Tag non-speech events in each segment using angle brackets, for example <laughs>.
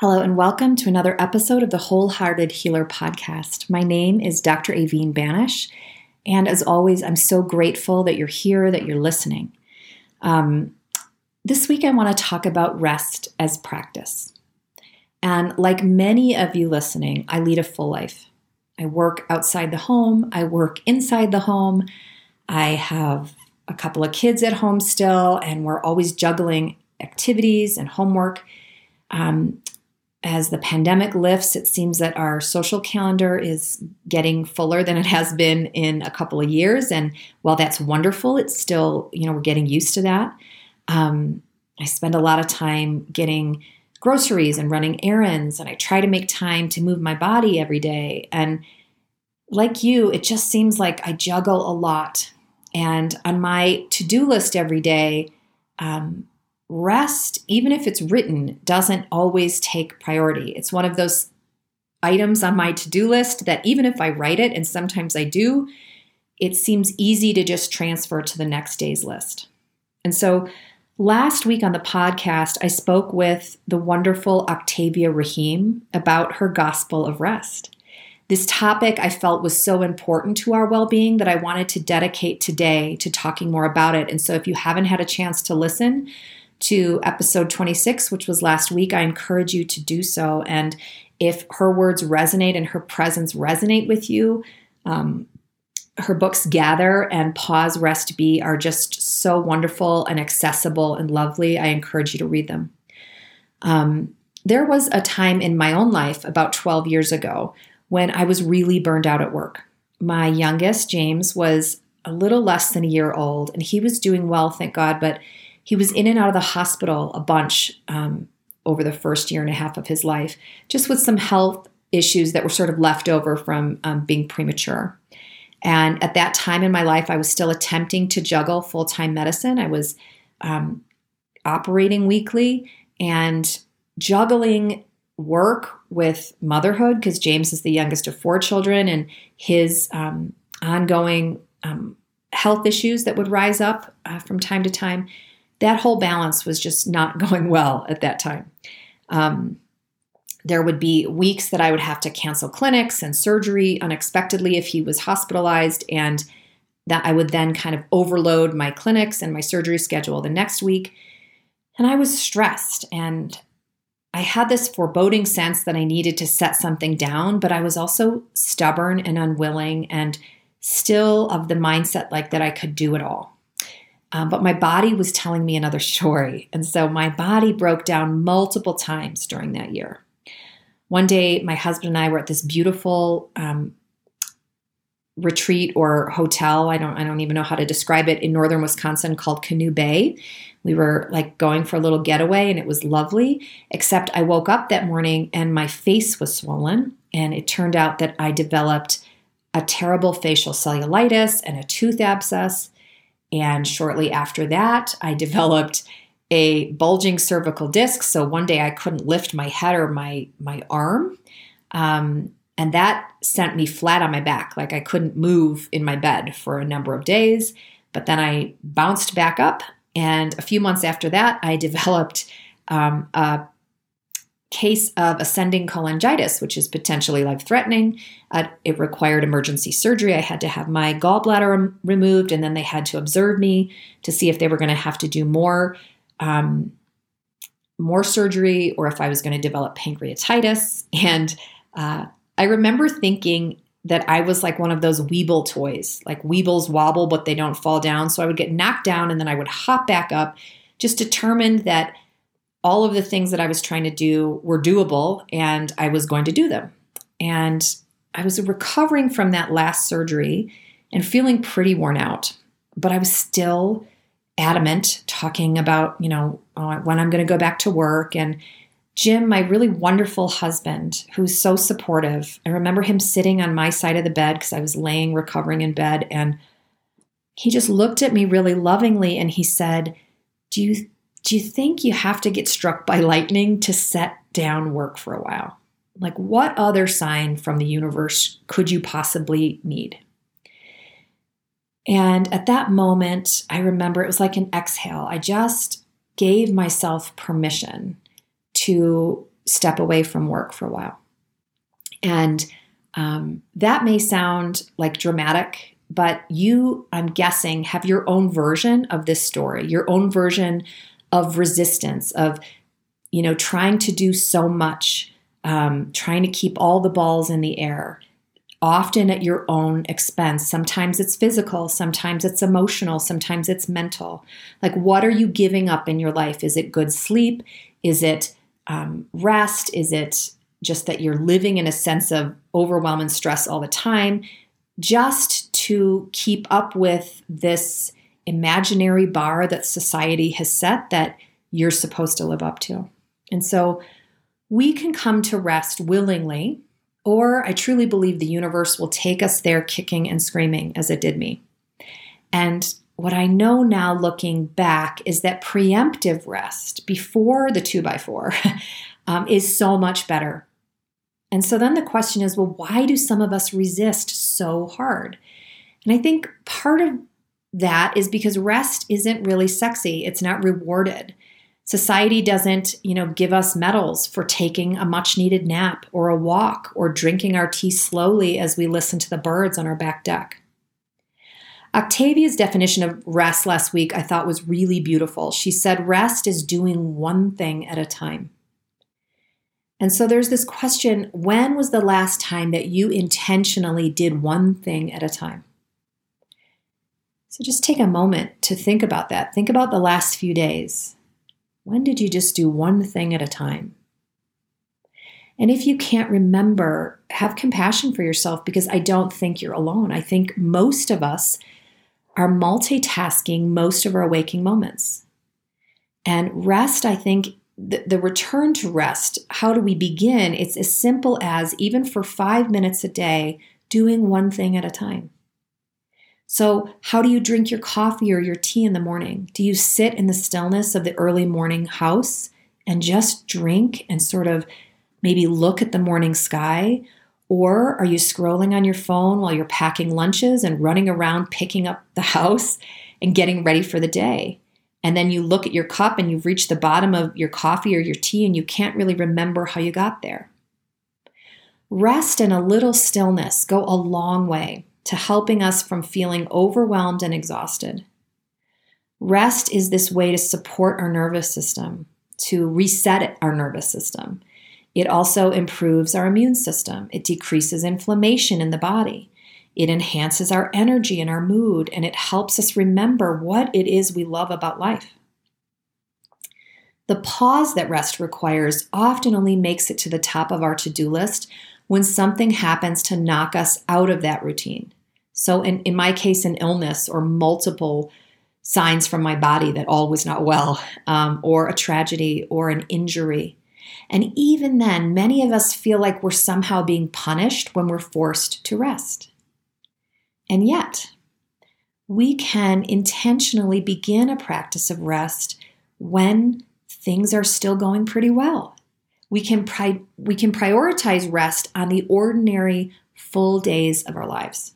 Hello, and welcome to another episode of the Wholehearted Healer podcast. My name is Dr. Aveen Banish, and as always, I'm so grateful that you're here, that you're listening. Um, this week, I want to talk about rest as practice. And like many of you listening, I lead a full life. I work outside the home, I work inside the home, I have a couple of kids at home still, and we're always juggling activities and homework. Um, as the pandemic lifts, it seems that our social calendar is getting fuller than it has been in a couple of years. And while that's wonderful, it's still, you know, we're getting used to that. Um, I spend a lot of time getting groceries and running errands, and I try to make time to move my body every day. And like you, it just seems like I juggle a lot. And on my to do list every day, um, rest, even if it's written, doesn't always take priority. It's one of those items on my to do list that even if I write it, and sometimes I do, it seems easy to just transfer to the next day's list. And so last week on the podcast, I spoke with the wonderful Octavia Raheem about her gospel of rest. This topic I felt was so important to our well being that I wanted to dedicate today to talking more about it. And so if you haven't had a chance to listen, to episode 26, which was last week, I encourage you to do so. And if her words resonate and her presence resonate with you, um, her books Gather and Pause, Rest, Be are just so wonderful and accessible and lovely. I encourage you to read them. Um, there was a time in my own life about 12 years ago when I was really burned out at work. My youngest, James, was a little less than a year old and he was doing well, thank God, but he was in and out of the hospital a bunch um, over the first year and a half of his life, just with some health issues that were sort of left over from um, being premature. And at that time in my life, I was still attempting to juggle full time medicine. I was um, operating weekly and juggling work with motherhood because James is the youngest of four children and his um, ongoing um, health issues that would rise up uh, from time to time that whole balance was just not <laughs> going well at that time. Um, there would be weeks that I would have to cancel clinics and surgery unexpectedly if he was hospitalized, and that I would then kind of overload my clinics and my surgery schedule the next week. And I was stressed and I had this foreboding sense that I needed to set something down, but I was also stubborn and unwilling and still of the mindset like that I could do it all. Um, but my body was telling me another <laughs> story. And so my body broke down multiple times during that year. One day, my husband and I were at this beautiful um, retreat or hotel. I don't, I don't even know how to describe it in northern Wisconsin called Canoe Bay. We were like going for a little getaway and it was lovely, except I woke up that morning and my face was swollen. And it turned out that I developed a terrible facial cellulitis and a tooth abscess and shortly after that, I <laughs> developed a bulging cervical disc. So one day I couldn't lift my head or my my arm, um, and that sent me flat on my back. Like I couldn't move in my bed for a number of days. But then I bounced back up, and a few months after that, I <laughs> developed um, a case of ascending cholangitis, which is potentially life threatening. Uh, it required emergency surgery. I had to have my gallbladder removed, and then they had to observe me to see if they were going to have to do more. Um, more surgery or if I was going to develop pancreatitis. And uh, I remember thinking that I was like one of those Weeble toys, like Weebles wobble, but they don't fall down. So I would get knocked down and then I would hop back up, just determined that all of the things that I was trying to do were doable and I was going to do them. And I was recovering from that last surgery and feeling pretty worn out, but I was still adamant talking about, you know, uh, when I'm going to go back to work and Jim, my really wonderful husband, who's so supportive, I remember him sitting on my side of the bed because I was laying recovering in bed and he just looked at me really lovingly and he said, "Do you do you think you have to get struck by lightning to set down work for a while? Like what other sign from the universe could you possibly need?" And at that moment, I remember it was like an exhale. I just gave myself permission to step away from work for a while. And um, that may sound like dramatic, but you, I'm guessing, have your own version of this story, your own version of resistance, of, you know, trying to do so much, um, trying to keep all the balls in the air, often at your own expense. Sometimes it's physical, sometimes it's emotional, sometimes it's mental. Like, what are you giving up in your life? Is it good sleep? Is it um, rest? Is it just that you're living in a sense of overwhelm and stress all the time? Just to keep up with this imaginary bar that society has set that you're supposed to live up to. And so we can come to rest willingly or I truly believe the universe will take us there kicking and screaming as it did me. And what I know now looking back is that preemptive rest before the two by four <laughs> um, is so much better. And so then the question is well, why do some of us resist so hard? And I think part of that is because rest isn't really sexy, it's not rewarded. Society doesn't, you know, give us medals for taking a much needed nap or a walk or drinking our tea slowly as we listen to the birds on our back deck. Octavia's definition of rest last week I thought was really beautiful. She said, Rest is doing one thing at a time. And so there's this question when was the last time that you intentionally did one thing at a time? So just take a moment to think about that. Think about the last few days. When did you just do one thing at a time? And if you can't remember, have compassion for yourself because I don't think you're alone. I think most of us are multitasking most of our waking moments. And rest, I think, the, the, return to rest, how do we begin? It's as simple as even for five minutes a day, doing one thing at a time. So, how do you drink your coffee or your tea in the morning? Do you sit in the stillness of the early morning house and just drink and sort of maybe look at the morning sky? Or are you scrolling on your phone while you're packing lunches and running around picking up the <laughs> house and getting ready for the day? And then you look at your cup and you've reached the bottom of your coffee or your tea and you can't really remember how you got there. Rest and a little stillness go a long way to helping us from feeling overwhelmed and exhausted. Rest is this way to support our nervous system, to reset our nervous system. It also improves our immune system. It decreases inflammation in the body. It enhances our energy and our mood, and it helps us remember what it is we love about life. The pause that rest requires often only makes it to the top of our to do list when something happens to knock us out of that routine. So, in, in my case, an illness or multiple signs from my body that all was not well, um, or a tragedy or an injury. And even then, many of us feel like we're somehow being punished when we're forced to rest. And yet, we can intentionally begin a practice of rest when things are still going pretty well we can pri- we can prioritize rest on the ordinary full days of our lives.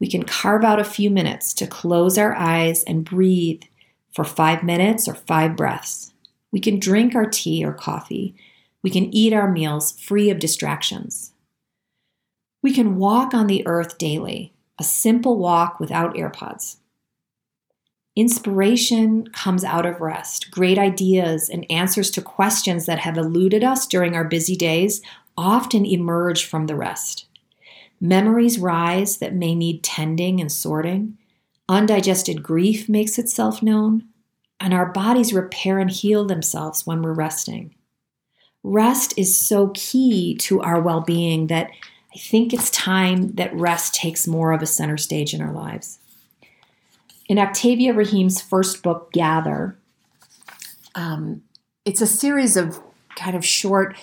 We can carve out a few minutes to close our eyes and breathe for 5 minutes or 5 breaths. We can drink our tea or coffee. We can eat our meals free of distractions. We can walk on the earth daily, a simple walk without AirPods. Inspiration comes out of rest. Great ideas and answers to questions that have eluded us during our busy days often emerge from the rest. Memories rise that may need tending and sorting. Undigested grief makes itself known, and our bodies repair and heal themselves when we're resting. Rest is so key to our well being that I think it's time that rest takes more of a center stage in our lives in Octavia Raheem's first book, Gather, um, it's a series of kind of short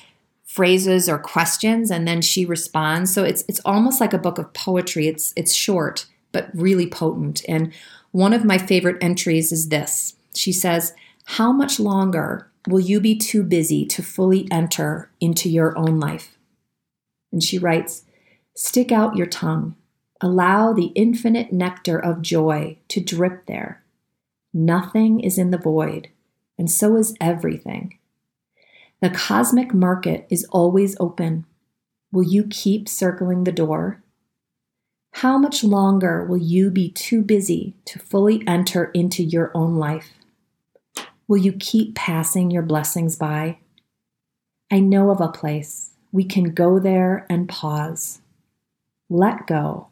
phrases or questions and then she responds. So it's it's almost like a book of poetry. It's it's short but really potent. And one of my favorite entries is this. She says, "How much longer will you be too busy to fully enter into your own life?" And she writes, "Stick out your tongue. Allow the infinite nectar of joy to drip there. Nothing is in the void, and so is everything. The cosmic market is always open. Will you keep circling the door? How much longer will you be too busy to fully enter into your own life? Will you keep passing your blessings by? I know of a place. We can go there and pause. Let go.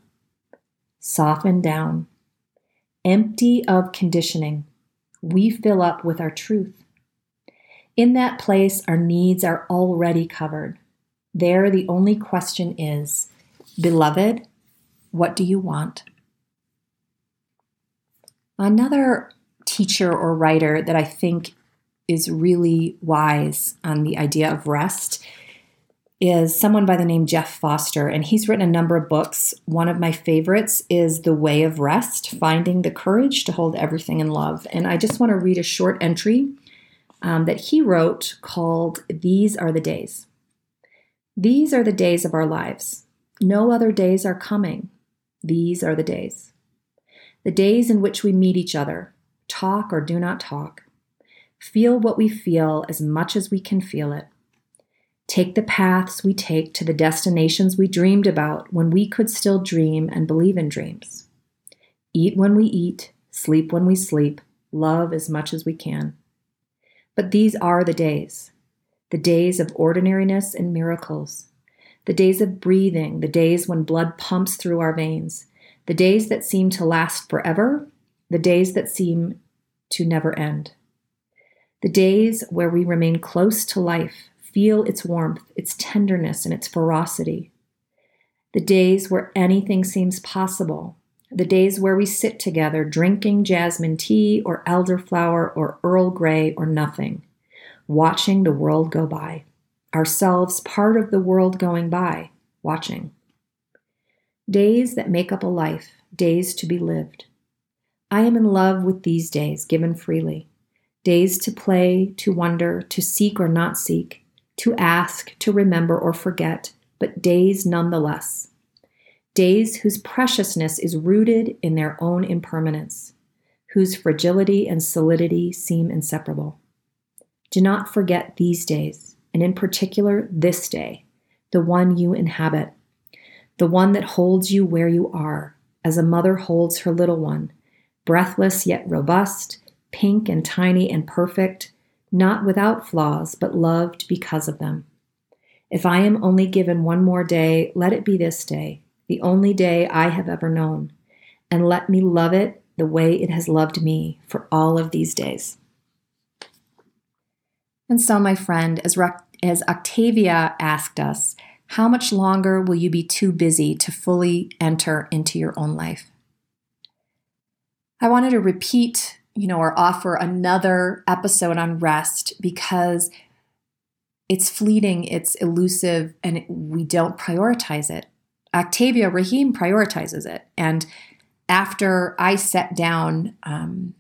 Soften down. Empty of conditioning. We fill up with our truth. In that place, our needs are already covered. There, the only question is Beloved, what do you want? Another teacher or writer that I think is really wise on the idea of rest is someone by the name Jeff Foster, and he's written a number of books. One of my favorites is The Way of Rest Finding the Courage to Hold Everything in Love. And I just want to read a short entry um, that he wrote called These Are the Days. These are the days of our lives. No other days are coming. These are the days. The days in which we meet each other, talk or do not talk, feel what we feel as much as we can feel it, take the paths we take to the destinations we dreamed about when we could still dream and believe in dreams, eat when we eat, sleep when we sleep, love as much as we can. But these are the days the days of ordinariness and miracles, the days of breathing, the days when blood pumps through our veins, the days that seem to last forever, the days that seem to never end, the days where we remain close to life, feel its warmth, its tenderness, and its ferocity, the days where anything seems possible, the days where we sit together drinking jasmine tea or elderflower or Earl Grey or nothing watching the world go by, ourselves part of the world going by, watching. Days that make up a life, days to be lived. I am in love with these days given freely. Days to play, to wonder, to seek or not seek, to ask, to remember or forget, but days nonetheless. Days whose preciousness is rooted in their own impermanence, whose fragility and solidity seem inseparable. Do not forget these days, and in particular this day, the one you inhabit, the one that holds you where you are, as a mother holds her little one, breathless yet robust, pink and tiny and perfect, not without flaws, but loved because of them. If I am only given one more day, let it be this day, the only day I have ever known, and let me love it the way it has loved me for all of these days. And so, my friend, as, as Octavia asked us, how much longer will you be too busy to fully enter into your own life? I wanted to repeat, you know, or offer another episode on rest because it's fleeting, it's elusive, and we don't prioritize it. Octavia Raheem prioritizes it. And after I set down um,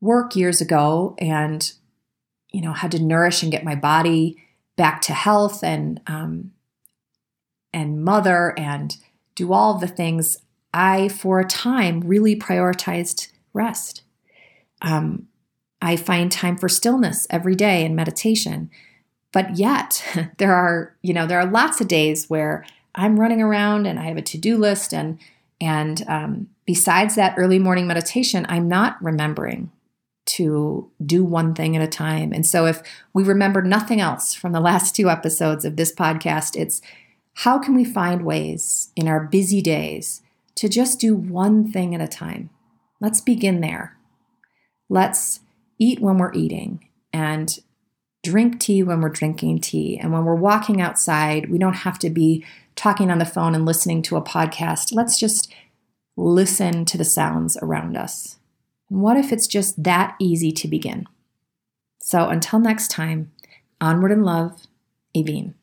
work years ago and you know, had to nourish and get my body back to health and um, and mother and do all the things. I, for a time, really prioritized rest. Um, I find time for stillness every day and meditation. But yet, <laughs> there are, you know, there are lots of days where I'm running around and I have a to-do list, and and um, besides that early morning meditation, I'm not remembering to do one thing at a time. And so, if we remember nothing else from the last two episodes of this podcast, it's how can we find ways in our busy days to just do one thing at a time? Let's begin there. Let's eat when we're eating and drink tea when we're drinking tea. And when we're walking outside, we don't have to be talking on the phone and listening to a podcast. Let's just listen to the sounds around us. And what if it's just that easy to begin? So until next time, Onward in love, Aveen.